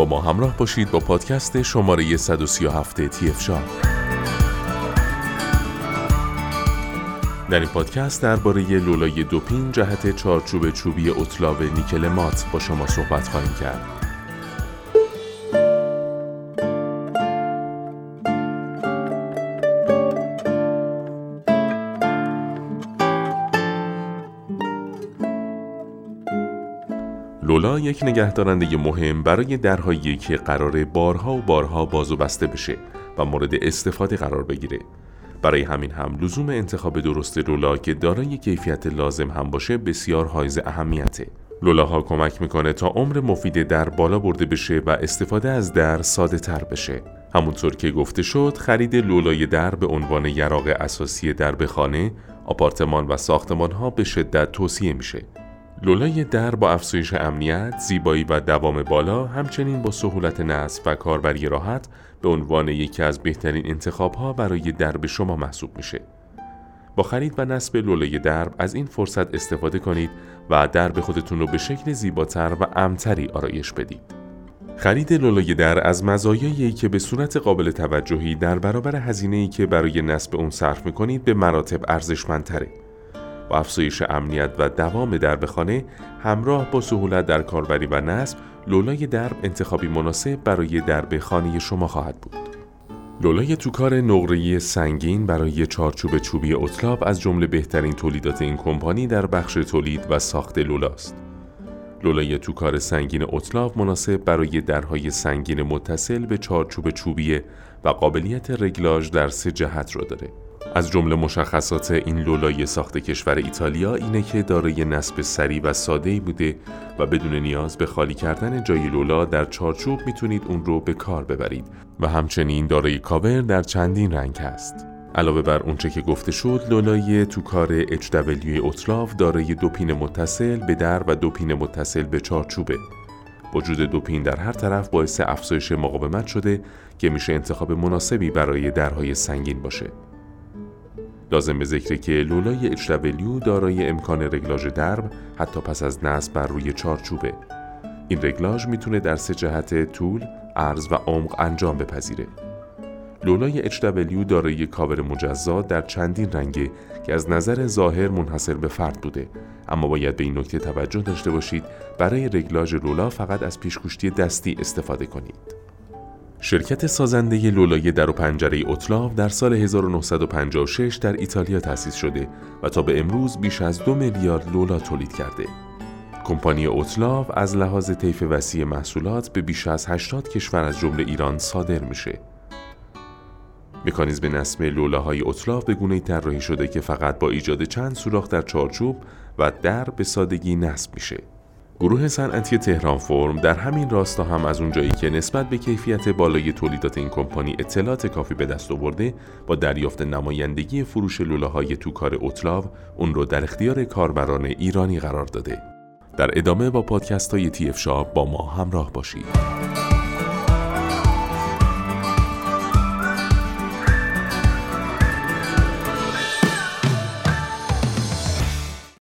با ما همراه باشید با پادکست شماره 137 تیف شا. در این پادکست درباره لولای دوپین جهت چارچوب چوبی اطلاو نیکل مات با شما صحبت خواهیم کرد. لولا یک نگهدارنده مهم برای درهایی که قرار بارها و بارها باز و بسته بشه و مورد استفاده قرار بگیره. برای همین هم لزوم انتخاب درست لولا که دارای کیفیت لازم هم باشه بسیار حائز اهمیته. لولاها کمک می‌کنه تا عمر مفید در بالا برده بشه و استفاده از در ساده تر بشه. همونطور که گفته شد خرید لولای در به عنوان یراق اساسی درب خانه آپارتمان و ساختمان ها به شدت توصیه میشه. لولای در با افزایش امنیت، زیبایی و دوام بالا همچنین با سهولت نصب و کاربری راحت به عنوان یکی از بهترین انتخاب ها برای درب شما محسوب میشه. با خرید و نصب لولای درب از این فرصت استفاده کنید و درب خودتون رو به شکل زیباتر و امتری آرایش بدید. خرید لولای در از مزایایی که به صورت قابل توجهی در برابر هزینه‌ای که برای نصب اون صرف می‌کنید به مراتب ارزشمندتره. با افزایش امنیت و دوام درب خانه همراه با سهولت در کاربری و نصب لولای درب انتخابی مناسب برای درب خانه شما خواهد بود. لولای توکار نقره سنگین برای چارچوب چوبی اطلاب از جمله بهترین تولیدات این کمپانی در بخش تولید و ساخت لولاست. لولای توکار سنگین اطلاف مناسب برای درهای سنگین متصل به چارچوب چوبی و قابلیت رگلاژ در سه جهت را داره. از جمله مشخصات این لولای ساخت کشور ایتالیا اینه که دارای نصب سریع و ساده‌ای بوده و بدون نیاز به خالی کردن جای لولا در چارچوب می‌تونید اون رو به کار ببرید و همچنین دارای کاور در چندین رنگ هست. علاوه بر اونچه که گفته شد لولای توکار HW اطلاف دارای دو پین متصل به در و دو پین متصل به چارچوبه وجود دو پین در هر طرف باعث افزایش مقاومت شده که میشه انتخاب مناسبی برای درهای سنگین باشه لازم به ذکره که لولای HW دارای امکان رگلاژ درب حتی پس از نصب بر روی چارچوبه. این رگلاژ می‌تونه در سه جهت طول، عرض و عمق انجام بپذیره. لولای HW دارای کاور مجزا در چندین رنگه که از نظر ظاهر منحصر به فرد بوده اما باید به این نکته توجه داشته باشید برای رگلاژ لولا فقط از پیشگوشتی دستی استفاده کنید. شرکت سازنده لولای در و پنجره اطلاف در سال 1956 در ایتالیا تأسیس شده و تا به امروز بیش از دو میلیارد لولا تولید کرده. کمپانی اوتلاو از لحاظ طیف وسیع محصولات به بیش از 80 کشور از جمله ایران صادر میشه. مکانیزم نصب لولاهای اطلاف به گونه طراحی شده که فقط با ایجاد چند سوراخ در چارچوب و در به سادگی نصب میشه. گروه صنعتی تهران فرم در همین راستا هم از اونجایی که نسبت به کیفیت بالای تولیدات این کمپانی اطلاعات کافی به دست آورده با دریافت نمایندگی فروش لولاهای توکار اوتلاو اون رو در اختیار کاربران ایرانی قرار داده. در ادامه با پادکست های تی با ما همراه باشید.